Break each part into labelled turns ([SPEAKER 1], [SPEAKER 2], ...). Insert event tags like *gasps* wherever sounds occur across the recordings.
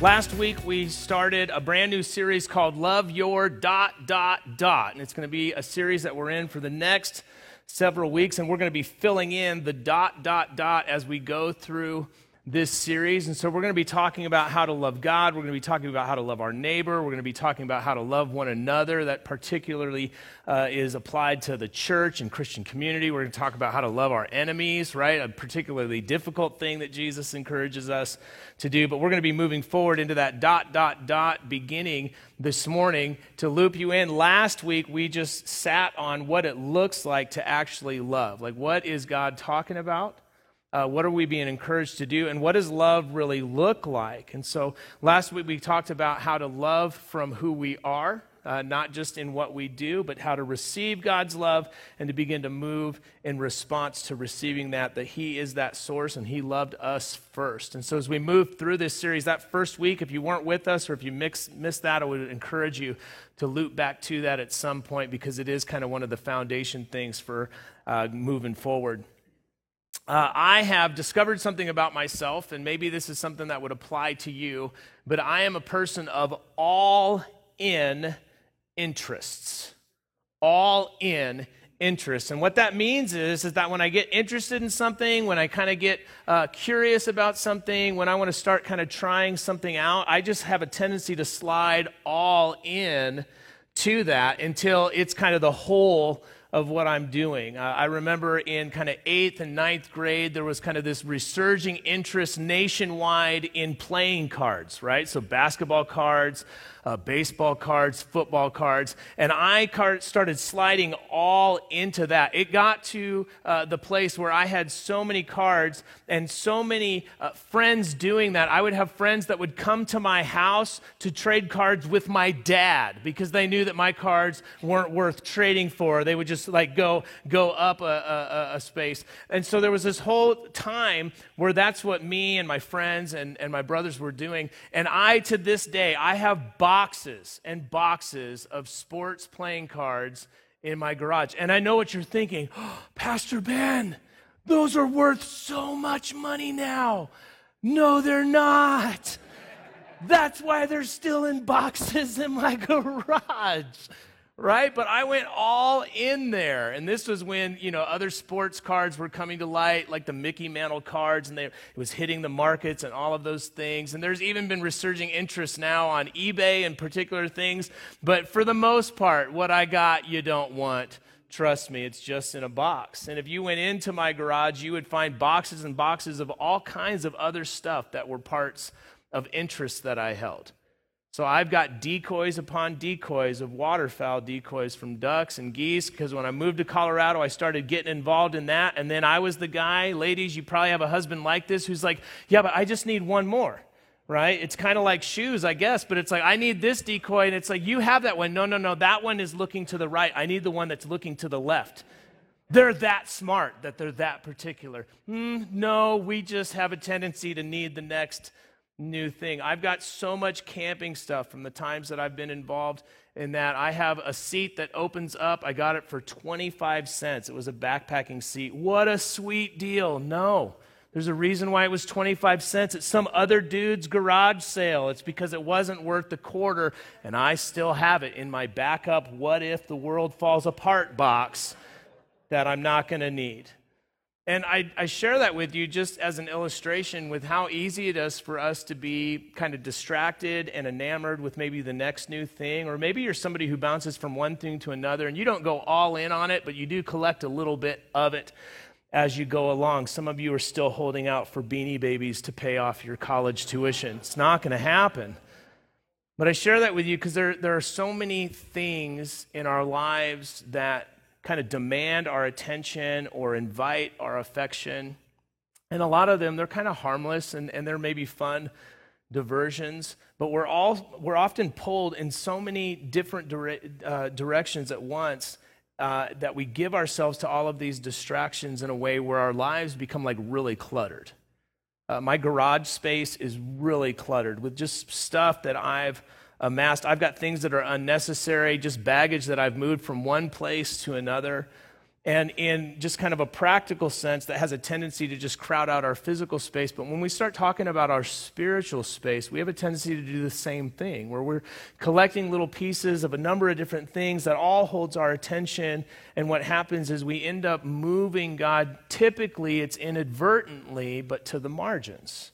[SPEAKER 1] Last week we started a brand new series called Love Your dot dot dot, and it's going to be a series that we're in for the next several weeks, and we're going to be filling in the dot, dot, dot as we go through this series. And so we're going to be talking about how to love God. We're going to be talking about how to love our neighbor. We're going to be talking about how to love one another. That particularly uh, is applied to the church and Christian community. We're going to talk about how to love our enemies, right? A particularly difficult thing that Jesus encourages us to do. But we're going to be moving forward into that dot, dot, dot beginning this morning to loop you in. Last week, we just sat on what it looks like to actually love. Like, what is God talking about? Uh, what are we being encouraged to do? And what does love really look like? And so last week we talked about how to love from who we are, uh, not just in what we do, but how to receive God's love and to begin to move in response to receiving that, that He is that source and He loved us first. And so as we move through this series, that first week, if you weren't with us or if you mix, missed that, I would encourage you to loop back to that at some point because it is kind of one of the foundation things for uh, moving forward uh, I have discovered something about myself, and maybe this is something that would apply to you, but I am a person of all in interests. All in interests. And what that means is, is that when I get interested in something, when I kind of get uh, curious about something, when I want to start kind of trying something out, I just have a tendency to slide all in to that until it's kind of the whole of what I'm doing. Uh, I remember in kind of eighth and ninth grade, there was kind of this resurging interest nationwide in playing cards, right? So basketball cards, uh, baseball cards, football cards, and I started sliding all into that. It got to uh, the place where I had so many cards and so many uh, friends doing that. I would have friends that would come to my house to trade cards with my dad because they knew that my cards weren't worth trading for. They would just like go go up a, a, a space, and so there was this whole time where that's what me and my friends and, and my brothers were doing. And I, to this day, I have boxes and boxes of sports playing cards in my garage. And I know what you're thinking oh, *gasps* Pastor Ben, those are worth so much money now. No, they're not. That's why they're still in boxes in my *laughs* garage right? But I went all in there. And this was when, you know, other sports cards were coming to light, like the Mickey Mantle cards, and they, it was hitting the markets and all of those things. And there's even been resurging interest now on eBay and particular things. But for the most part, what I got, you don't want. Trust me, it's just in a box. And if you went into my garage, you would find boxes and boxes of all kinds of other stuff that were parts of interest that I held. So I've got decoys upon decoys of waterfowl decoys from ducks and geese because when I moved to Colorado, I started getting involved in that. And then I was the guy, ladies, you probably have a husband like this who's like, yeah, but I just need one more, right? It's kind of like shoes, I guess, but it's like, I need this decoy. And it's like, you have that one. No, no, no, that one is looking to the right. I need the one that's looking to the left. They're that smart that they're that particular. Mm, no, we just have a tendency to need the next new thing. I've got so much camping stuff from the times that I've been involved in that. I have a seat that opens up. I got it for 25 cents. It was a backpacking seat. What a sweet deal. No. There's a reason why it was 25 cents. It's some other dude's garage sale. It's because it wasn't worth the quarter, and I still have it in my backup what if the world falls apart box that I'm not going to need. And I, I, share that with you just as an illustration with how easy it is for us to be kind of distracted and enamored with maybe the next new thing. Or maybe you're somebody who bounces from one thing to another and you don't go all in on it, but you do collect a little bit of it as you go along. Some of you are still holding out for beanie babies to pay off your college tuition. It's not going to happen. But I share that with you because there, there are so many things in our lives that kind of demand our attention or invite our affection. And a lot of them, they're kind of harmless and, and they're maybe fun diversions, but we're, all, we're often pulled in so many different dire- uh, directions at once uh, that we give ourselves to all of these distractions in a way where our lives become like really cluttered. Uh, my garage space is really cluttered with just stuff that I've amassed. I've got things that are unnecessary, just baggage that I've moved from one place to another and in just kind of a practical sense that has a tendency to just crowd out our physical space. But when we start talking about our spiritual space, we have a tendency to do the same thing, where we're collecting little pieces of a number of different things that all holds our attention. And what happens is we end up moving God. Typically, it's inadvertently, but to the margins.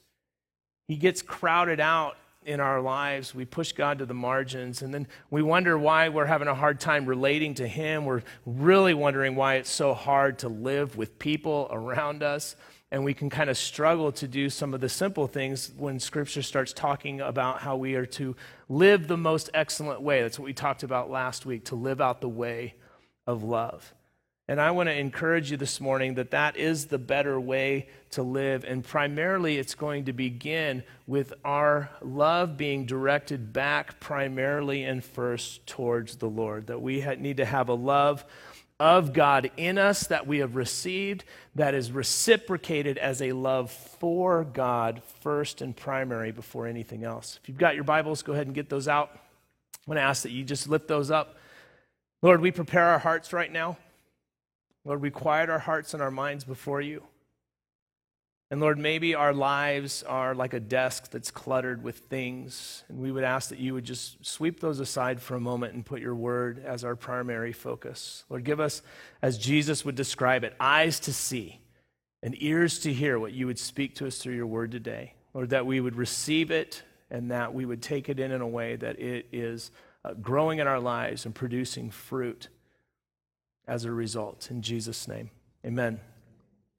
[SPEAKER 1] He gets crowded out in our lives. We push God to the margins, and then we wonder why we're having a hard time relating to Him. We're really wondering why it's so hard to live with people around us. And we can kind of struggle to do some of the simple things when Scripture starts talking about how we are to live the most excellent way. That's what we talked about last week to live out the way of love. And I want to encourage you this morning that that is the better way to live. And primarily, it's going to begin with our love being directed back primarily and first towards the Lord. That we need to have a love of God in us that we have received that is reciprocated as a love for God first and primary before anything else. If you've got your Bibles, go ahead and get those out. I want to ask that you just lift those up. Lord, we prepare our hearts right now. Lord, we quiet our hearts and our minds before you. And Lord, maybe our lives are like a desk that's cluttered with things, and we would ask that you would just sweep those aside for a moment and put your word as our primary focus. Lord, give us, as Jesus would describe it, eyes to see and ears to hear what you would speak to us through your word today. Lord, that we would receive it and that we would take it in in a way that it is uh, growing in our lives and producing fruit as a result. In Jesus' name, amen.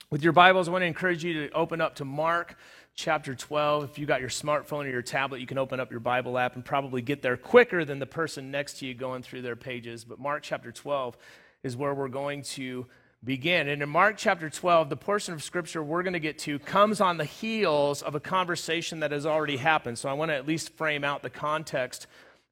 [SPEAKER 1] With your Bibles, I want to encourage you to open up to Mark chapter 12. If you got your smartphone or your tablet, you can open up your Bible app and probably get there quicker than the person next to you going through their pages. But Mark chapter 12 is where we're going to begin. And in Mark chapter 12, the portion of scripture we're going to get to comes on the heels of a conversation that has already happened. So I want to at least frame out the context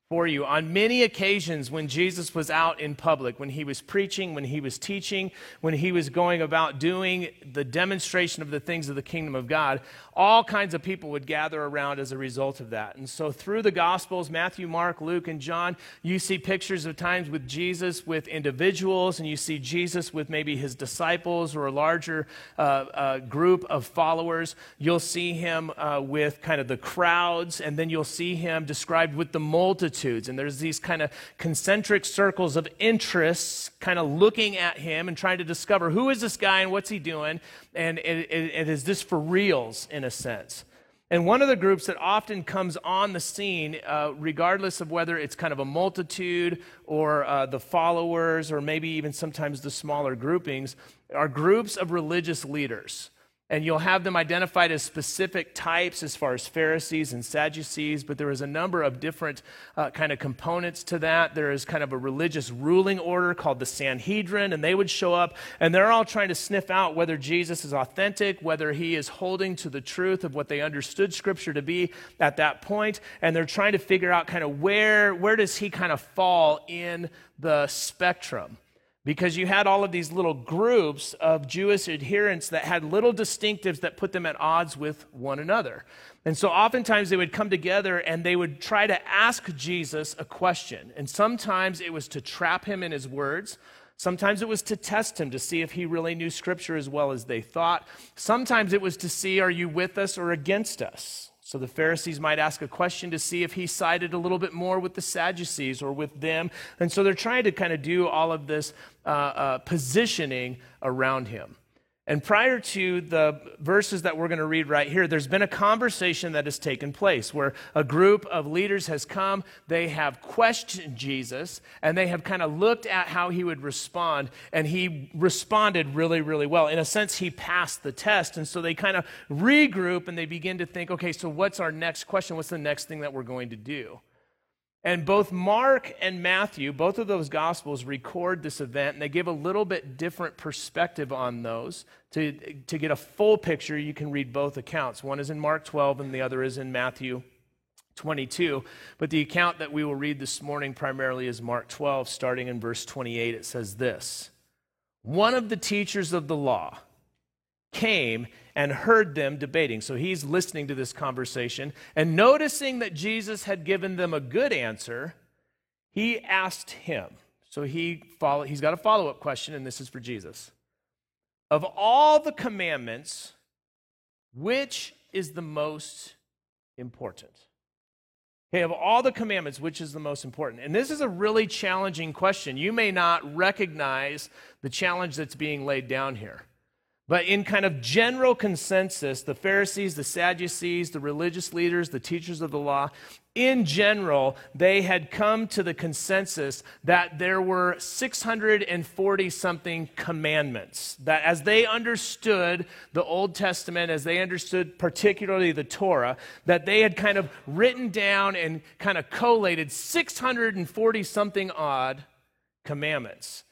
[SPEAKER 1] for you. On many occasions, when Jesus was out in public, when he was preaching, when he was teaching, when he was going about doing the demonstration of the things of the kingdom of God, all kinds of people would gather around as a result of that. And so, through the Gospels Matthew, Mark, Luke, and John you see pictures of times with Jesus with individuals, and you see Jesus with maybe his disciples or a larger uh, uh, group of followers. You'll see him uh, with kind of the crowds, and then you'll see him described with the multitude multitudes. And there's these kind of concentric circles of interests kind of looking at him and trying to discover who is this guy and what's he doing? And, and, and is this for reals in a sense? And one of the groups that often comes on the scene, uh, regardless of whether it's kind of a multitude or uh, the followers or maybe even sometimes the smaller groupings, are groups of religious leaders and you'll have them identified as specific types as far as Pharisees and Sadducees, but there is a number of different uh, kind of components to that. There is kind of a religious ruling order called the Sanhedrin, and they would show up, and they're all trying to sniff out whether Jesus is authentic, whether he is holding to the truth of what they understood Scripture to be at that point, and they're trying to figure out kind of where, where does he kind of fall in the spectrum because you had all of these little groups of Jewish adherents that had little distinctives that put them at odds with one another. And so oftentimes they would come together and they would try to ask Jesus a question. And sometimes it was to trap him in his words. Sometimes it was to test him to see if he really knew scripture as well as they thought. Sometimes it was to see, are you with us or against us? So the Pharisees might ask a question to see if he sided a little bit more with the Sadducees or with them. And so they're trying to kind of do all of this uh, uh, positioning around him. And prior to the verses that we're going to read right here, there's been a conversation that has taken place where a group of leaders has come. They have questioned Jesus and they have kind of looked at how he would respond. And he responded really, really well. In a sense, he passed the test. And so they kind of regroup and they begin to think okay, so what's our next question? What's the next thing that we're going to do? And both Mark and Matthew, both of those gospels record this event, and they give a little bit different perspective on those. To, to get a full picture, you can read both accounts. One is in Mark 12, and the other is in Matthew 22. But the account that we will read this morning primarily is Mark 12, starting in verse 28. It says this One of the teachers of the law came and heard them debating. So he's listening to this conversation and noticing that Jesus had given them a good answer, he asked him. So he follow, he's got a follow up question, and this is for Jesus. Of all the commandments, which is the most important? Okay, of all the commandments, which is the most important? And this is a really challenging question. You may not recognize the challenge that's being laid down here. But in kind of general consensus, the Pharisees, the Sadducees, the religious leaders, the teachers of the law, in general, they had come to the consensus that there were 640 something commandments. That as they understood the Old Testament, as they understood particularly the Torah, that they had kind of written down and kind of collated 640 something odd commandments.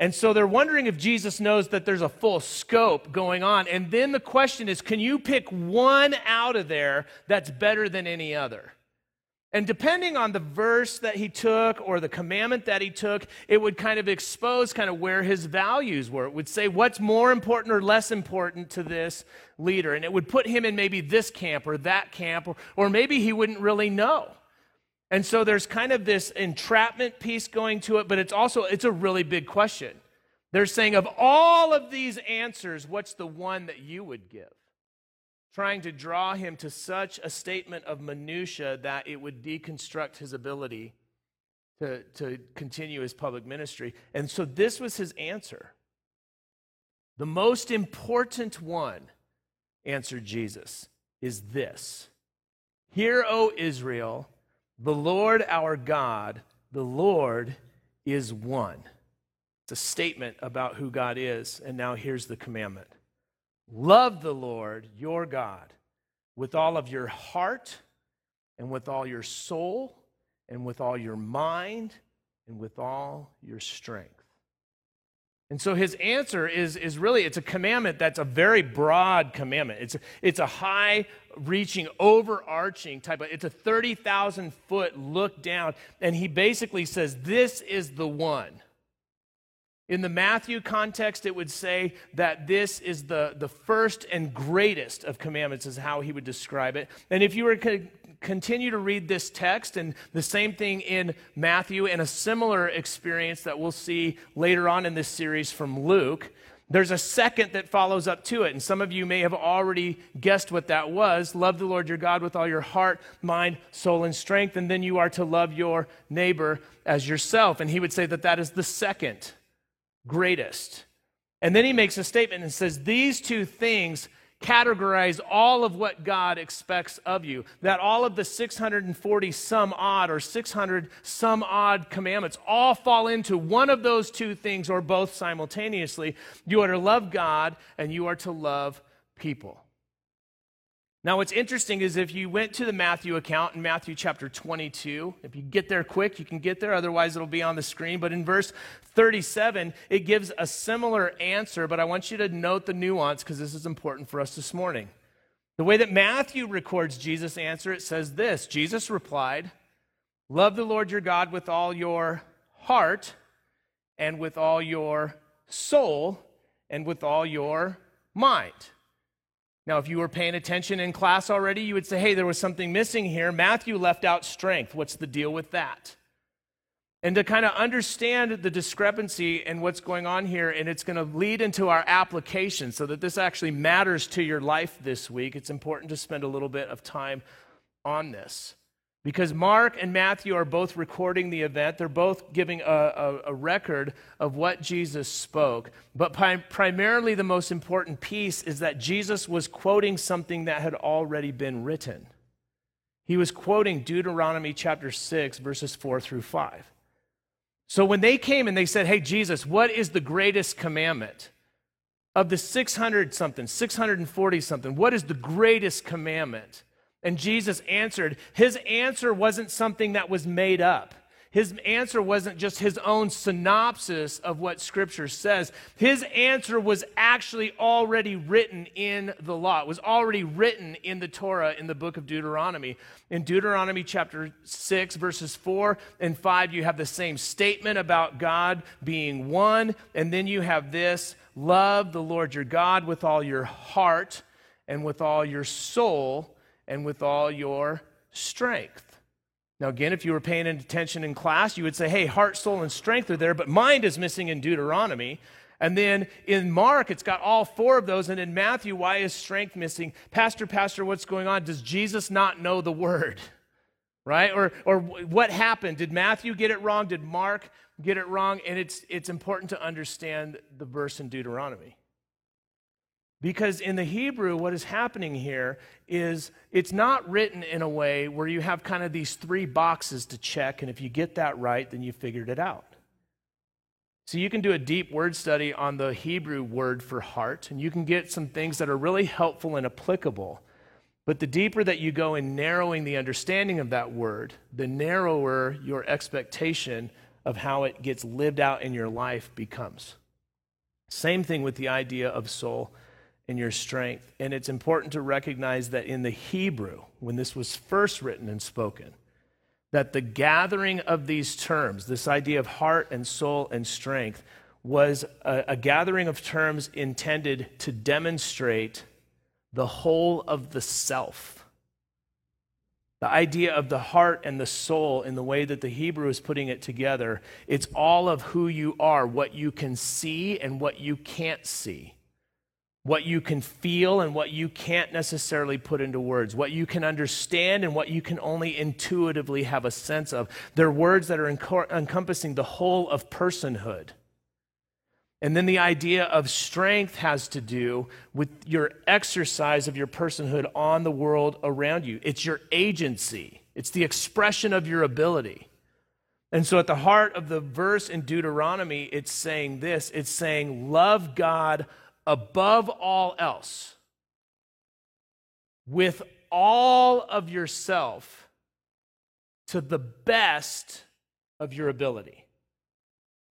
[SPEAKER 1] And so they're wondering if Jesus knows that there's a full scope going on. And then the question is can you pick one out of there that's better than any other? And depending on the verse that he took or the commandment that he took, it would kind of expose kind of where his values were. It would say what's more important or less important to this leader. And it would put him in maybe this camp or that camp, or, or maybe he wouldn't really know. And so there's kind of this entrapment piece going to it, but it's also it's a really big question. They're saying of all of these answers, what's the one that you would give? Trying to draw him to such a statement of minutia that it would deconstruct his ability to, to continue his public ministry. And so this was his answer. The most important one, answered Jesus, is this Hear, O Israel, the Lord our God, the Lord is one. It's a statement about who God is. And now here's the commandment Love the Lord your God with all of your heart, and with all your soul, and with all your mind, and with all your strength. And so his answer is, is really, it's a commandment that's a very broad commandment. It's a, it's a high reaching, overarching type of, it's a 30,000 foot look down. And he basically says, this is the one. In the Matthew context, it would say that this is the, the first and greatest of commandments, is how he would describe it. And if you were continue to read this text, and the same thing in Matthew, and a similar experience that we'll see later on in this series from Luke, there's a second that follows up to it. And some of you may have already guessed what that was. Love the Lord your God with all your heart, mind, soul, and strength. And then you are to love your neighbor as yourself. And he would say that that is the second greatest. And then he makes a statement and says, These two things categorize all of what God expects of you. That all of the 640 some odd or 600 some odd commandments all fall into one of those two things or both simultaneously. You are to love God and you are to love people. Now, what's interesting is if you went to the Matthew account in Matthew chapter 22, if you get there quick, you can get there, otherwise, it'll be on the screen. But in verse 37, it gives a similar answer, but I want you to note the nuance because this is important for us this morning. The way that Matthew records Jesus' answer, it says this Jesus replied, Love the Lord your God with all your heart, and with all your soul, and with all your mind. Now, if you were paying attention in class already, you would say, hey, there was something missing here. Matthew left out strength. What's the deal with that? And to kind of understand the discrepancy and what's going on here, and it's going to lead into our application so that this actually matters to your life this week, it's important to spend a little bit of time on this. Because Mark and Matthew are both recording the event. They're both giving a, a, a record of what Jesus spoke. But pri- primarily, the most important piece is that Jesus was quoting something that had already been written. He was quoting Deuteronomy chapter 6, verses 4 through 5. So when they came and they said, Hey, Jesus, what is the greatest commandment? Of the 600 something, 640 something, what is the greatest commandment? And Jesus answered. His answer wasn't something that was made up. his answer wasn't just his own synopsis of what Scripture says. His answer was actually already written in the law. It was already written in the Torah in the book of Deuteronomy. In Deuteronomy chapter 6, verses 4 and 5, you have the same statement about God being one. And then you have this love the Lord your God with all your heart and with all your soul and with all your strength. Now, again, if you were paying attention in class, you would say, hey, heart, soul, and strength are there, but mind is missing in Deuteronomy. And then in Mark, it's got all four of those. And in Matthew, why is strength missing? Pastor, Pastor, what's going on? Does Jesus not know the word? *laughs* Right? Or, or what happened? Did Matthew get it wrong? Did Mark get it wrong? And it's, it's important to understand the verse in Deuteronomy. Because in the Hebrew, what is happening here is it's not written in a way where you have kind of these three boxes to check, and if you get that right, then you figured it out. So you can do a deep word study on the Hebrew word for heart, and you can get some things that are really helpful and applicable. But the deeper that you go in narrowing the understanding of that word, the narrower your expectation of how it gets lived out in your life becomes. Same thing with the idea of soul in your strength. And it's important to recognize that in the Hebrew, when this was first written and spoken, that the gathering of these terms, this idea of heart and soul and strength, was a, a gathering of terms intended to demonstrate the whole of the self. The idea of the heart and the soul, in the way that the Hebrew is putting it together, it's all of who you are, what you can see and what you can't see what you can feel and what you can't necessarily put into words, what you can understand and what you can only intuitively have a sense of. They're words that are encompassing the whole of personhood. And then the idea of strength has to do with your exercise of your personhood on the world around you. It's your agency, it's the expression of your ability. And so, at the heart of the verse in Deuteronomy, it's saying this it's saying, Love God above all else, with all of yourself to the best of your ability.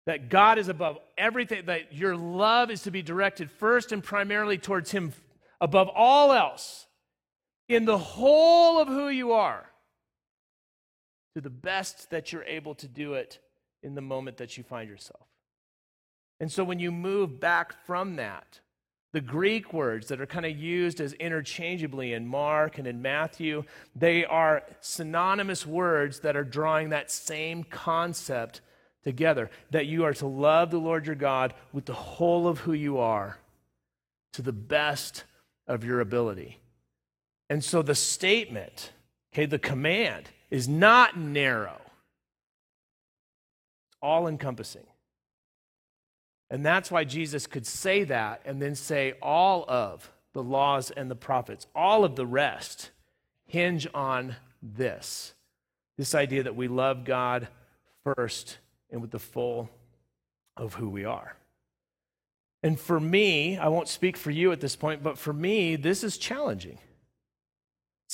[SPEAKER 1] That God is above everything, that your love is to be directed first and primarily towards Him above all else in the whole of who you are to the best that you're able to do it in the moment that you find yourself. And so when you move back from that, the Greek words that are kind of used as interchangeably in Mark and in Matthew, they are synonymous words that are drawing that same concept together that you are to love the Lord your God with the whole of who you are to the best of your ability. And so the statement, okay, the command is not narrow, it's all encompassing. And that's why Jesus could say that and then say all of the laws and the prophets, all of the rest hinge on this this idea that we love God first and with the full of who we are. And for me, I won't speak for you at this point, but for me, this is challenging.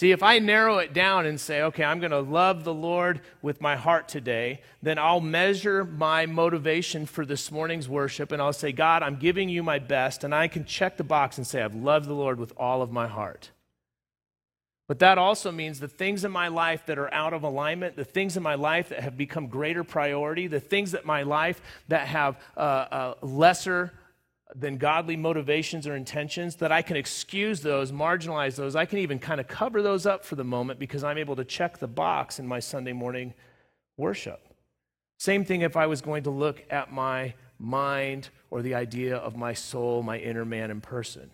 [SPEAKER 1] See, if I narrow it down and say, okay, I'm going to love the Lord with my heart today, then I'll measure my motivation for this morning's worship and I'll say, God, I'm giving you my best. And I can check the box and say, I've loved the Lord with all of my heart. But that also means the things in my life that are out of alignment, the things in my life that have become greater priority, the things that my life that have uh, uh, lesser than godly motivations or intentions, that I can excuse those, marginalize those. I can even kind of cover those up for the moment because I'm able to check the box in my Sunday morning worship. Same thing if I was going to look at my mind or the idea of my soul, my inner man and person.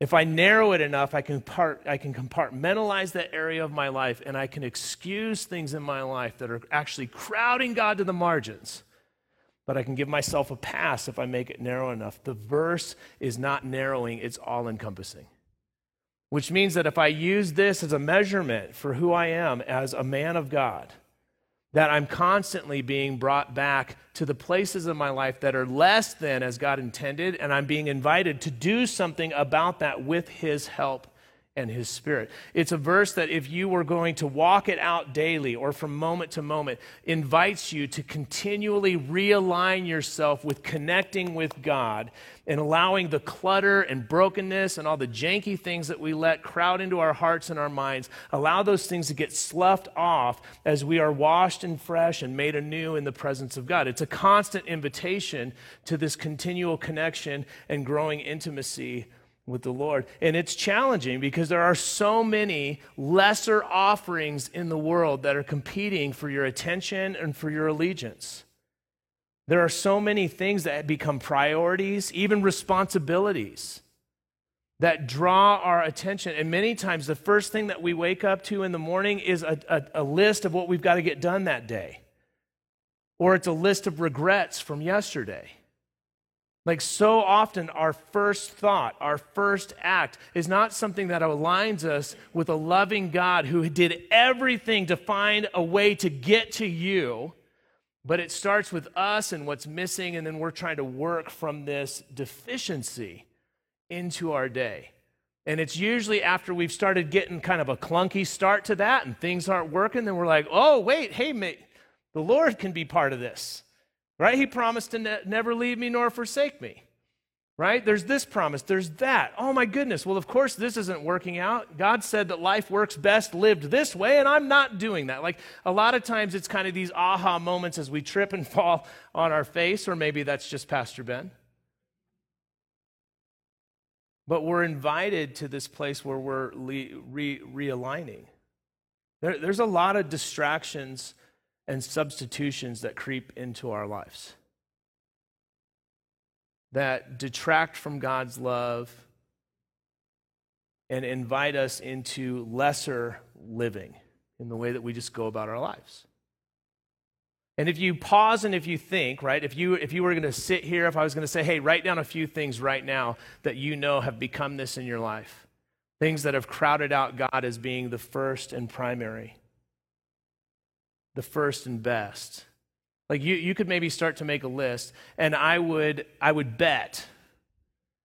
[SPEAKER 1] If I narrow it enough, I can, part, I can compartmentalize that area of my life and I can excuse things in my life that are actually crowding God to the margins but I can give myself a pass if I make it narrow enough. The verse is not narrowing, it's all encompassing. Which means that if I use this as a measurement for who I am as a man of God, that I'm constantly being brought back to the places in my life that are less than as God intended, and I'm being invited to do something about that with His help and his spirit. It's a verse that, if you were going to walk it out daily or from moment to moment, invites you to continually realign yourself with connecting with God and allowing the clutter and brokenness and all the janky things that we let crowd into our hearts and our minds, allow those things to get sloughed off as we are washed and fresh and made anew in the presence of God. It's a constant invitation to this continual connection and growing intimacy with the Lord. And it's challenging because there are so many lesser offerings in the world that are competing for your attention and for your allegiance. There are so many things that become priorities, even responsibilities that draw our attention. And many times, the first thing that we wake up to in the morning is a, a, a list of what we've got to get done that day, or it's a list of regrets from yesterday. Like so often, our first thought, our first act is not something that aligns us with a loving God who did everything to find a way to get to you, but it starts with us and what's missing, and then we're trying to work from this deficiency into our day. And it's usually after we've started getting kind of a clunky start to that and things aren't working, then we're like, oh, wait, hey, mate, the Lord can be part of this. Right? He promised to ne- never leave me nor forsake me. Right? There's this promise, there's that. Oh my goodness. Well, of course, this isn't working out. God said that life works best lived this way, and I'm not doing that. Like a lot of times, it's kind of these aha moments as we trip and *laughs* fall on our face, or maybe that's just Pastor Ben. But we're invited to this place where we're re- re- realigning. There, there's a lot of distractions and substitutions that creep into our lives that detract from God's love and invite us into lesser living in the way that we just go about our lives. And if you pause and if you think, right, if you if you were going to sit here, if I was going to say, "Hey, write down a few things right now that you know have become this in your life." Things that have crowded out God as being the first and primary the first and best. Like you, you could maybe start to make a list, and I would, I would bet,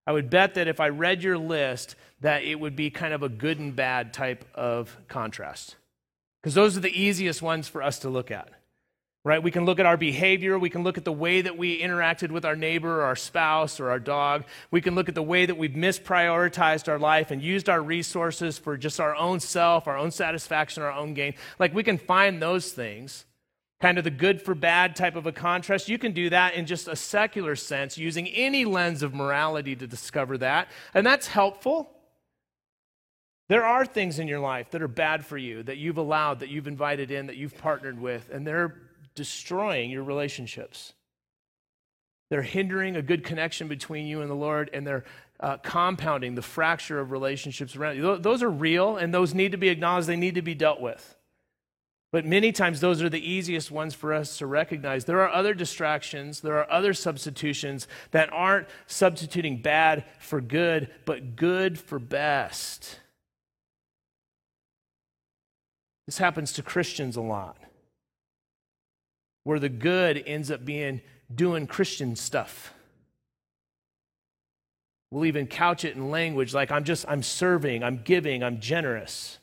[SPEAKER 1] I would bet that if I read your list, that it would be kind of a good and bad type of contrast. Because those are the easiest ones for us to look at right? We can look at our behavior. We can look at the way that we interacted with our neighbor or our spouse or our dog. We can look at the way that we've misprioritized our life and used our resources for just our own self, our own satisfaction, our own gain. Like we can find those things, kind of the good for bad type of a contrast. You can do that in just a secular sense, using any lens of morality to discover that. And that's helpful. There are things in your life that are bad for you, that you've allowed, that you've invited in, that you've partnered with, and they're destroying your relationships. They're hindering a good connection between you and the Lord, and they're uh, compounding the fracture of relationships around you. Those are real, and those need to be acknowledged. They need to be dealt with. But many times, those are the easiest ones for us to recognize. There are other distractions, there are other substitutions that aren't substituting bad for good, but good for best. This happens to Christians a lot where the good ends up being doing Christian stuff. We'll even couch it in language like I'm just, I'm serving, I'm giving, I'm generous.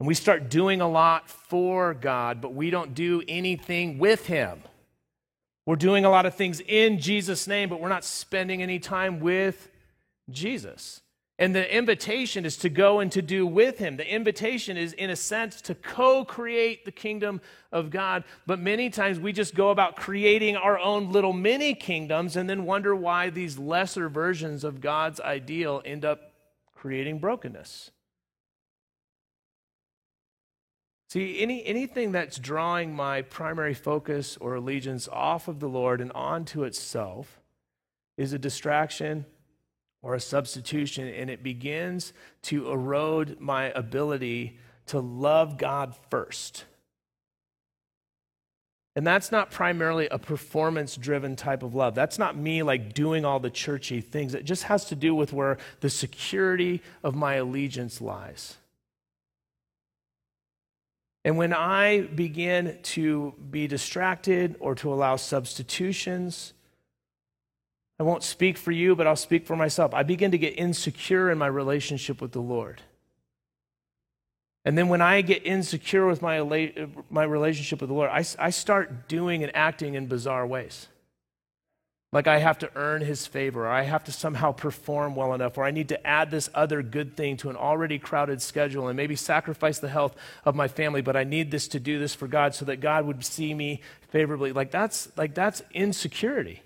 [SPEAKER 1] And we start doing a lot for God, but we don't do anything with Him. We're doing a lot of things in Jesus' name, but we're not spending any time with Jesus. And the invitation is to go and to do with him. The invitation is, in a sense, to co create the kingdom of God. But many times we just go about creating our own little mini kingdoms and then wonder why these lesser versions of God's ideal end up creating brokenness. See, any, anything that's drawing my primary focus or allegiance off of the Lord and onto itself is a distraction or a substitution, and it begins to erode my ability to love God first. And that's not primarily a performance driven type of love. That's not me like doing all the churchy things. It just has to do with where the security of my allegiance lies. And when I begin to be distracted or to allow substitutions, I won't speak for you, but I'll speak for myself. I begin to get insecure in my relationship with the Lord. And then when I get insecure with my, my relationship with the Lord, I, I start doing and acting in bizarre ways. Like I have to earn his favor, or I have to somehow perform well enough, or I need to add this other good thing to an already crowded schedule and maybe sacrifice the health of my family, but I need this to do this for God so that God would see me favorably. Like that's like that's insecurity.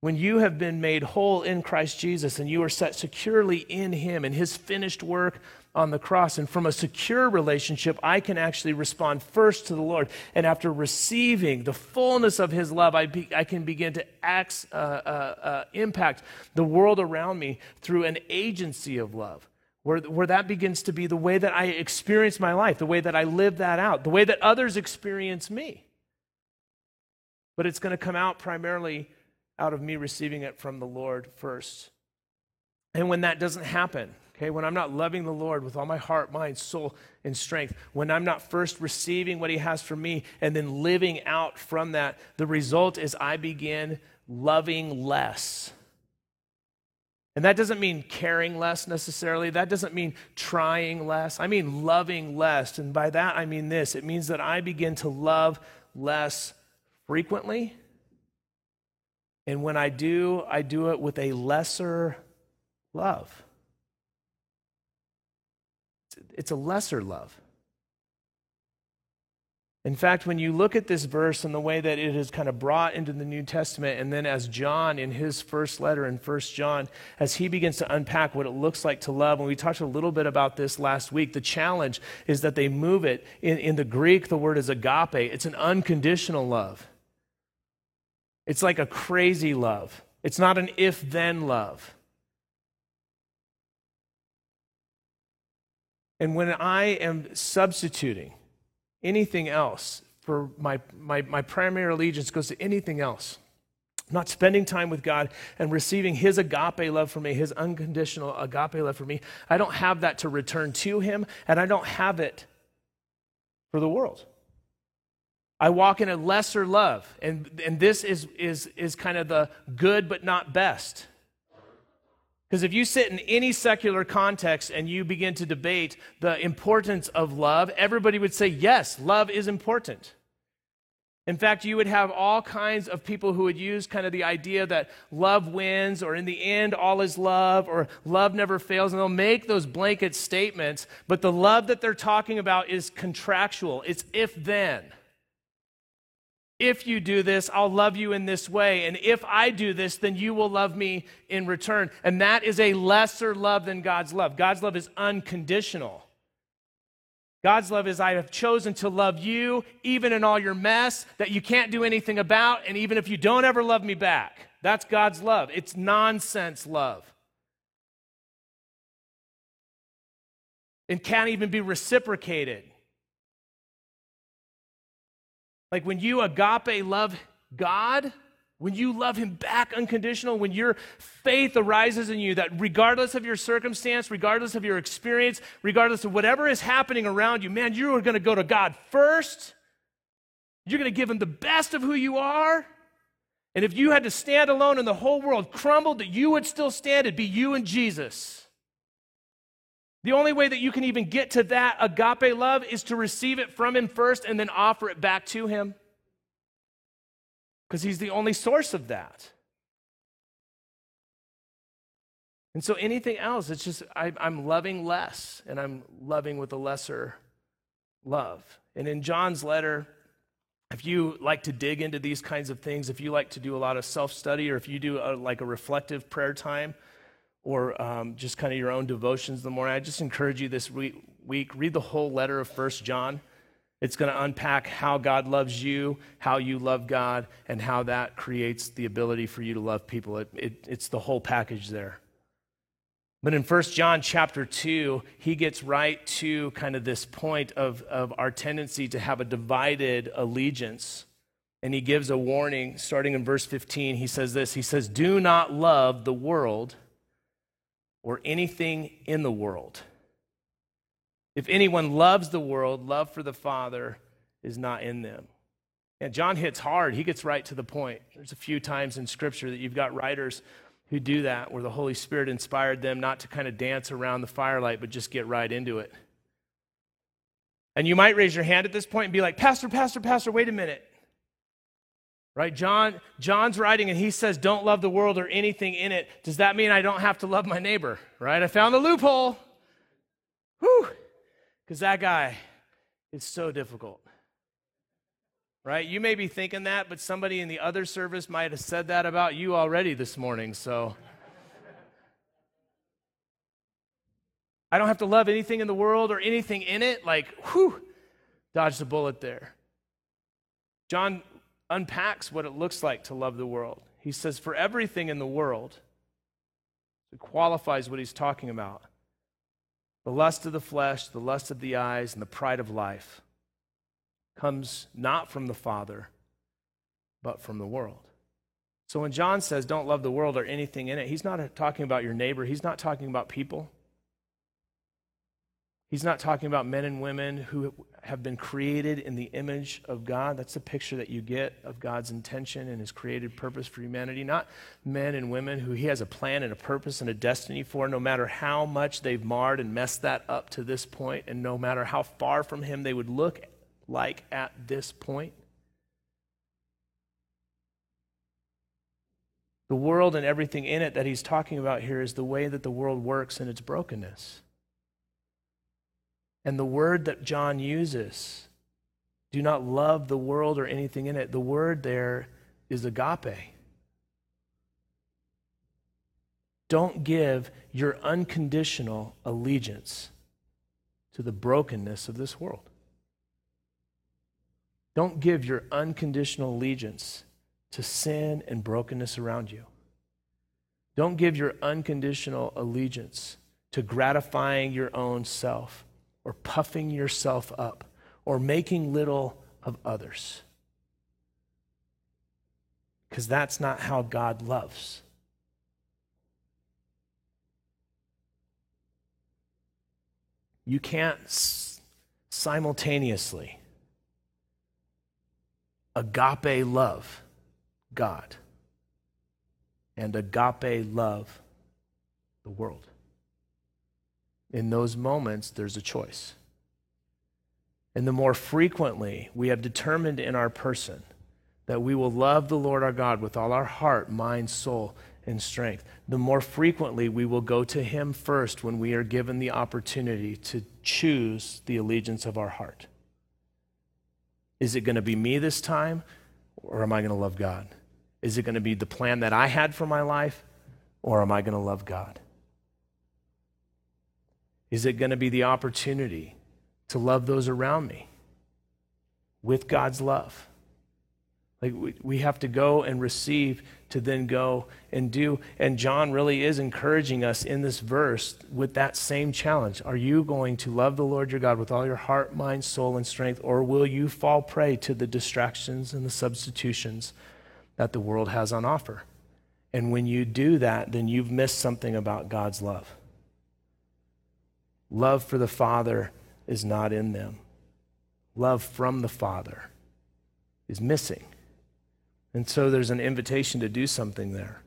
[SPEAKER 1] When you have been made whole in Christ Jesus and you are set securely in Him and His finished work on the cross, and from a secure relationship, I can actually respond first to the Lord. And after receiving the fullness of His love, I, be, I can begin to uh, uh, uh, impact the world around me through an agency of love. Where, where that begins to be the way that I experience my life, the way that I live that out, the way that others experience me. But it's going to come out primarily out of me receiving it from the Lord first. And when that doesn't happen, okay, when I'm not loving the Lord with all my heart, mind, soul, and strength, when I'm not first receiving what He has for me and then living out from that, the result is I begin loving less. And that doesn't mean caring less necessarily. That doesn't mean trying less. I mean loving less. And by that, I mean this it means that I begin to love less frequently and when I do, I do it with a lesser love. It's a lesser love. In fact, when you look at this verse and the way that it is kind of brought into the New Testament, and then as John in his first letter in First John, as he begins to unpack what it looks like to love, and we talked a little bit about this last week, the challenge is that they move it. In, in the Greek, the word is agape, it's an unconditional love. It's like a crazy love. It's not an if then love. And when I am substituting anything else for my, my, my primary allegiance goes to anything else, not spending time with God and receiving His agape love for me, His unconditional agape love for me, I don't have that to return to Him, and I don't have it for the world. I walk in a lesser love. And, and this is, is, is kind of the good but not best. Because if you sit in any secular context and you begin to debate the importance of love, everybody would say, yes, love is important. In fact, you would have all kinds of people who would use kind of the idea that love wins, or in the end, all is love, or love never fails, and they'll make those blanket statements, but the love that they're talking about is contractual. It's if then. If you do this, I'll love you in this way. And if I do this, then you will love me in return. And that is a lesser love than God's love. God's love is unconditional. God's love is I have chosen to love you even in all your mess that you can't do anything about, and even if you don't ever love me back. That's God's love. It's nonsense love. It can't even be reciprocated. Like when you agape love God, when you love Him back unconditional, when your faith arises in you, that regardless of your circumstance, regardless of your experience, regardless of whatever is happening around you, man, you are going to go to God first. You're going to give Him the best of who you are. And if you had to stand alone and the whole world crumbled, that you would still stand, it'd be you and Jesus. The only way that you can even get to that agape love is to receive it from Him first and then offer it back to Him. Because He's the only source of that. And so anything else, it's just I, am loving less and I'm loving with a lesser love. And in John's letter, if you like to dig into these kinds of things, if you like to do a lot of self study or if you do a, like a reflective prayer time, or um, just kind of your own devotions in the morning, I just encourage you this week, read the whole letter of First John. It's going to unpack how God loves you, how you love God, and how that creates the ability for you to love people. It, it, it's the whole package there. But in First John chapter 2, he gets right to kind of this point of, of our tendency to have a divided allegiance. And he gives a warning starting in verse 15. He says this He says, Do not love the world or anything in the world. If anyone loves the world, love for the Father is not in them. And John hits hard. He gets right to the point. There's a few times in Scripture that you've got writers who do that, where the Holy Spirit inspired them not to kind of dance around the firelight, but just get right into it. And you might raise your hand at this point and be like, Pastor, Pastor, Pastor, wait a minute. Right? John, John's writing and he says, Don't love the world or anything in it. Does that mean I don't have to love my neighbor? Right? I found the loophole. Whew. Because that guy is so difficult. Right? You may be thinking that, but somebody in the other service might have said that about you already this morning. So I don't have to love anything in the world or anything in it. Like, whew, dodge the bullet there. John unpacks what it looks like to love the world. He says, for everything in the world, it qualifies what he's talking about the lust of the flesh, the lust of the eyes, and the pride of life comes not from the Father, but from the world. So when John says don't love the world or anything in it, he's not talking about your neighbor, he's not talking about people. He's not talking about men and women who have been created in the image of God. That's the picture that you get of God's intention and his created purpose for humanity. Not men and women who he has a plan and a purpose and a destiny for, no matter how much they've marred and messed that up to this point, and no matter how far from him they would look like at this point. The world and everything in it that he's talking about here is the way that the world works in its brokenness. And the word that John uses, do not love the world or anything in it, the word there is agape. Don't give your unconditional allegiance to the brokenness of this world. Don't give your unconditional allegiance to sin and brokenness around you. Don't give your unconditional allegiance to gratifying your own self or puffing yourself up or making little of others. Because that's not how God loves. You can't simultaneously agape love God and agape love the world in those moments, there's a choice. And the more frequently we have determined in our person that we will love the Lord our God with all our heart, mind, soul, and strength, the more frequently we will go to Him first when we are given the opportunity to choose the allegiance of our heart. Is it going to be me this time, or am I going to love God? Is it going to be the plan that I had for my life, or am I going to love God? Is it going to be the opportunity to love those around me with God's love? Like we, have to go and receive to then go and do. And John really is encouraging us in this verse with that same challenge. Are you going to love the Lord your God with all your heart, mind, soul, and strength, or will you fall prey to the distractions and the substitutions that the world has on offer? And when you do that, then you've missed something about God's love. Love for the Father is not in them. Love from the Father is missing. And so there's an invitation to do something there.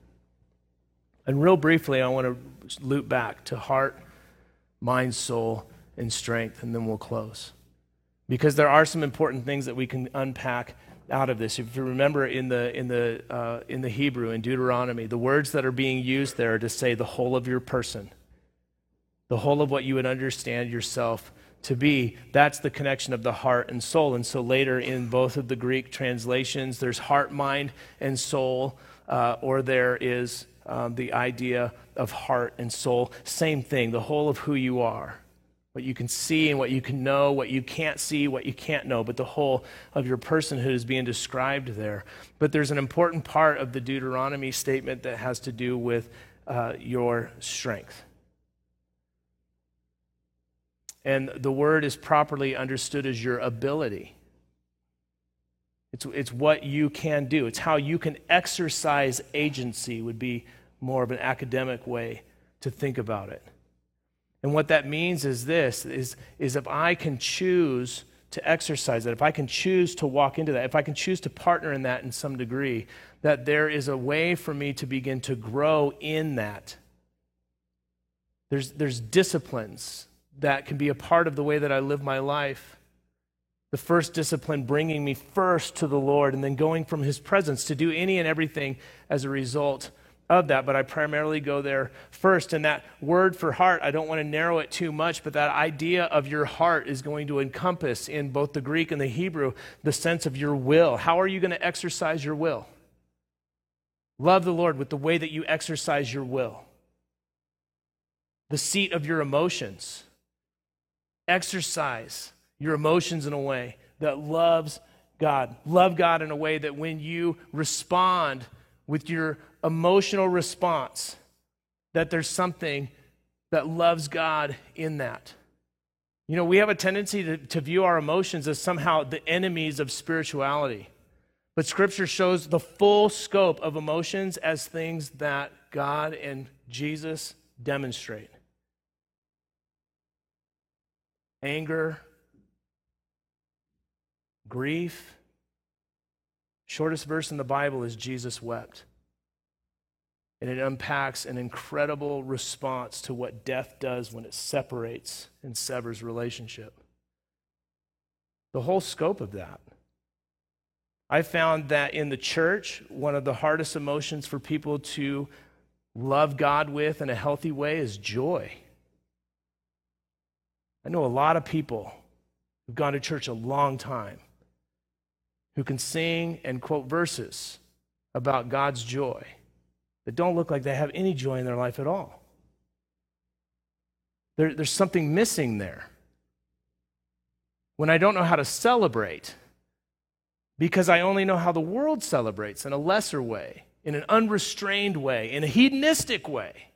[SPEAKER 1] And real briefly, I want to loop back to heart, mind, soul, and strength, and then we'll close. Because there are some important things that we can unpack out of this. If you remember in the, in the, uh, in the Hebrew, in Deuteronomy, the words that are being used there are to say the whole of your person the whole of what you would understand yourself to be. That's the connection of the heart and soul. And so later in both of the Greek translations, there's heart, mind, and soul, uh, or there is um, the idea of heart and soul. Same thing, the whole of who you are. What you can see and what you can know, what you can't see, what you can't know, but the whole of your personhood is being described there. But there's an important part of the Deuteronomy statement that has to do with uh, your strength. And the word is properly understood as your ability. It's, it's what you can do. It's how you can exercise agency, would be more of an academic way to think about it. And what that means is this is, is if I can choose to exercise that, if I can choose to walk into that, if I can choose to partner in that in some degree, that there is a way for me to begin to grow in that. There's, there's disciplines that can be a part of the way that I live my life. The first discipline bringing me first to the Lord and then going from His presence to do any and everything as a result of that, but I primarily go there first. And that word for heart, I don't want to narrow it too much, but that idea of your heart is going to encompass in both the Greek and the Hebrew the sense of your will. How are you going to exercise your will? Love the Lord with the way that you exercise your will, the seat of your emotions. Exercise your emotions in a way that loves God. Love God in a way that when you respond with your emotional response that there's something that loves God in that. You know, we have a tendency to, to view our emotions as somehow the enemies of spirituality. But Scripture shows the full scope of emotions as things that God and Jesus demonstrate anger, grief. Shortest verse in the Bible is Jesus wept. And it unpacks an incredible response to what death does when it separates and severs relationship. The whole scope of that. I found that in the church, one of the hardest emotions for people to love God with in a healthy way is joy. I know a lot of people who've gone to church a long time who can sing and quote verses about God's joy that don't look like they have any joy in their life at all. There, there's something missing there. When I don't know how to celebrate, because I only know how the world celebrates in a lesser way, in an unrestrained way, in a hedonistic way.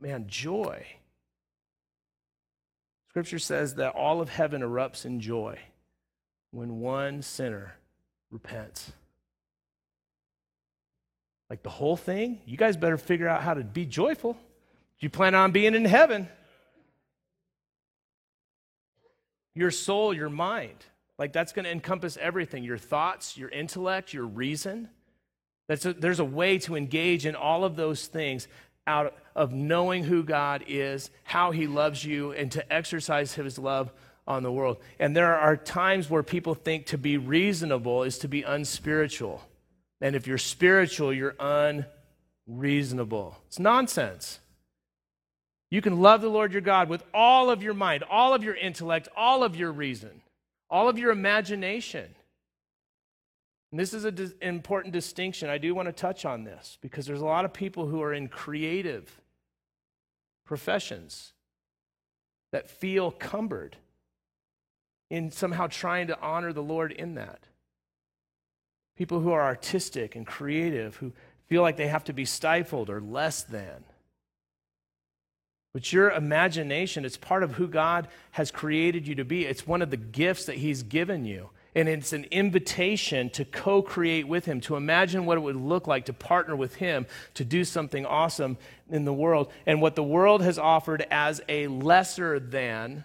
[SPEAKER 1] Man, joy. Scripture says that all of heaven erupts in joy when one sinner repents. Like the whole thing? You guys better figure out how to be joyful. Do You plan on being in heaven. Your soul, your mind. Like that's going to encompass everything your thoughts, your intellect, your reason. That's a, there's a way to engage in all of those things out of knowing who God is, how He loves you, and to exercise His love on the world. And there are times where people think to be reasonable is to be unspiritual. And if you're spiritual, you're unreasonable. It's nonsense. You can love the Lord your God with all of your mind, all of your intellect, all of your reason, all of your imagination. And this is an important distinction. I do want to touch on this because there's a lot of people who are in creative professions that feel cumbered in somehow trying to honor the Lord in that people who are artistic and creative, who feel like they have to be stifled or less than. But your imagination, it's part of who God has created you to be. It's one of the gifts that He's given you. And it's an invitation to co create with Him, to imagine what it would look like to partner with Him to do something awesome in the world. And what the world has offered as a lesser than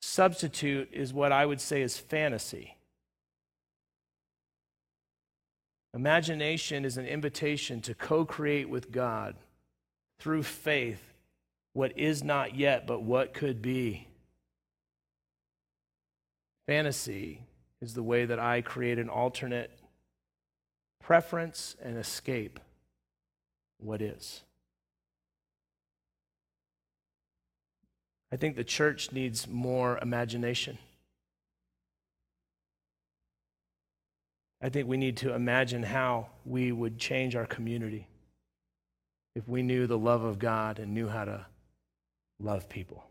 [SPEAKER 1] substitute is what I would say is fantasy. Imagination is an invitation to co create with God through faith what is not yet, but what could be. Fantasy is the way that I create an alternate preference and escape what is. I think the church needs more imagination. I think we need to imagine how we would change our community if we knew the love of God and knew how to love people.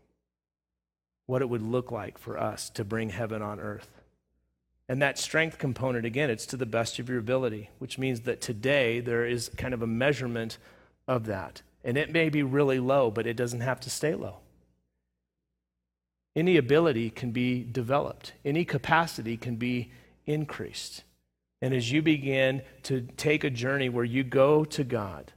[SPEAKER 1] What it would look like for us to bring heaven on earth. And that strength component, again, it's to the best of your ability, which means that today there is kind of a measurement of that. And it may be really low, but it doesn't have to stay low. Any ability can be developed, any capacity can be increased. And as you begin to take a journey where you go to God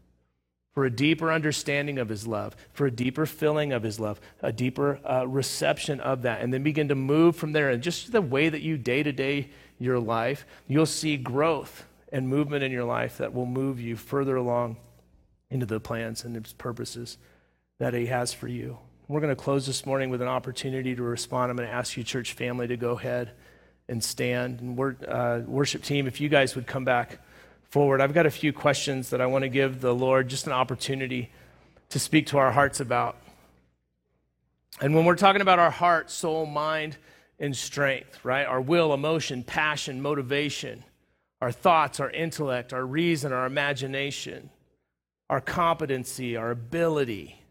[SPEAKER 1] for a deeper understanding of His love, for a deeper filling of His love, a deeper uh, reception of that, and then begin to move from there. And just the way that you day to day your life, you'll see growth and movement in your life that will move you further along into the plans and His purposes that He has for you. We're going to close this morning with an opportunity to respond. I'm going to ask you, church family, to go ahead and stand. And uh, worship team, if you guys would come back forward. I've got a few questions that I want to give the Lord just an opportunity to speak to our hearts about. And when we're talking about our heart, soul, mind, and strength, right? Our will, emotion, passion, motivation, our thoughts, our intellect, our reason, our imagination, our competency, our ability.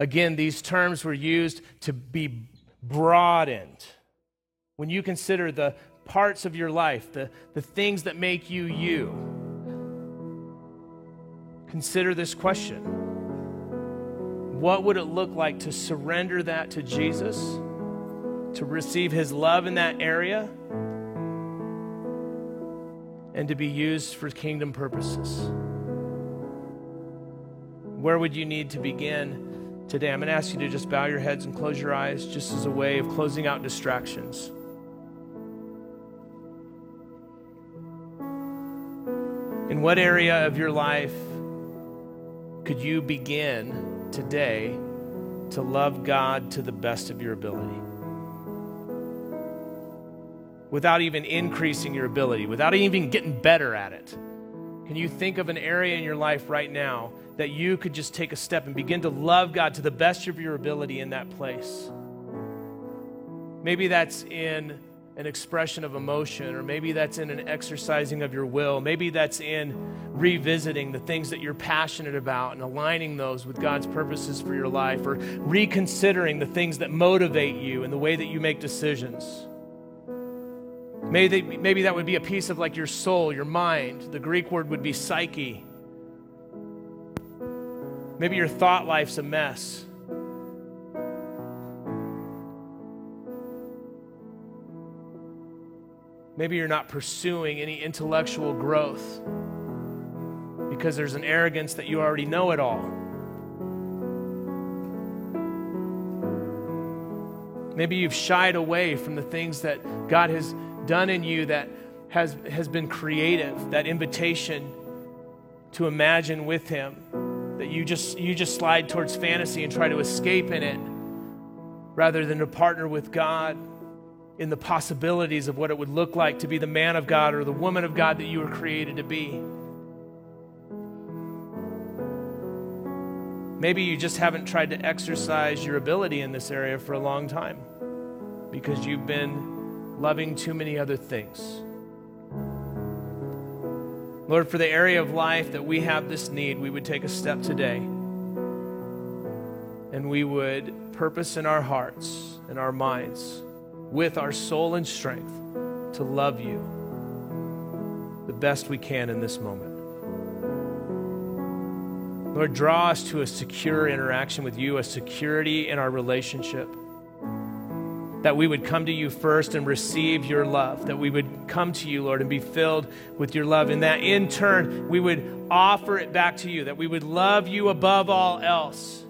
[SPEAKER 1] Again, these terms were used to be broadened. When you consider the parts of your life, the, the things that make you you, consider this question What would it look like to surrender that to Jesus, to receive his love in that area, and to be used for kingdom purposes? Where would you need to begin today? I'm going to ask you to just bow your heads and close your eyes just as a way of closing out distractions. In what area of your life could you begin today to love God to the best of your ability? Without even increasing your ability, without even getting better at it. Can you think of an area in your life right now that you could just take a step and begin to love God to the best of your ability in that place? Maybe that's in an expression of emotion, or maybe that's in an exercising of your will. Maybe that's in revisiting the things that you're passionate about and aligning those with God's purposes for your life, or reconsidering the things that motivate you and the way that you make decisions. Maybe, maybe that would be a piece of like your soul, your mind. The Greek word would be psyche. Maybe your thought life's a mess. Maybe you're not pursuing any intellectual growth because there's an arrogance that you already know it all. Maybe you've shied away from the things that God has done in you that has, has been creative, that invitation to imagine with Him, that you just, you just slide towards fantasy and try to escape in it rather than to partner with God in the possibilities of what it would look like to be the man of God or the woman of God that you were created to be. Maybe you just haven't tried to exercise your ability in this area for a long time because you've been loving too many other things. Lord, for the area of life that we have this need, we would take a step today and we would purpose in our hearts and our minds with our soul and strength to love you the best we can in this moment. Lord, draw us to a secure interaction with you, a security in our relationship. That we would come to you first and receive your love. That we would come to you, Lord, and be filled with your love. And that in turn, we would offer it back to you. That we would love you above all else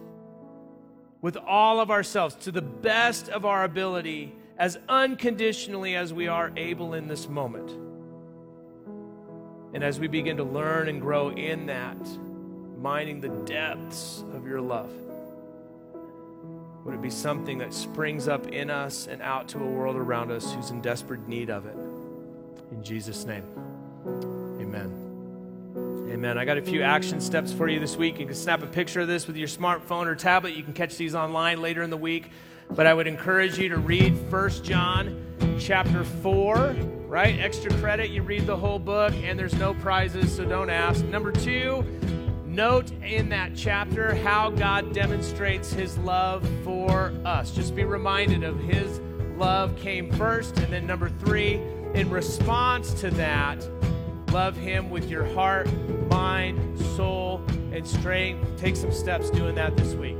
[SPEAKER 1] with all of ourselves to the best of our ability as unconditionally as we are able in this moment. And as we begin to learn and grow in that, mining the depths of your love, would it be something that springs up in us and out to a world around us who's in desperate need of it? In Jesus' name, amen. Amen. I got a few action steps for you this week. You can snap a picture of this with your smartphone or tablet. You can catch these online later in the week. But I would encourage you to read First John chapter 4, right? Extra credit, you read the whole book, and there's no prizes, so don't ask. Number two, note in that chapter how God demonstrates his love for us. Just be reminded of his love came first. And then number three, in response to that, love him with your heart, mind, soul, and strength. Take some steps doing that this week.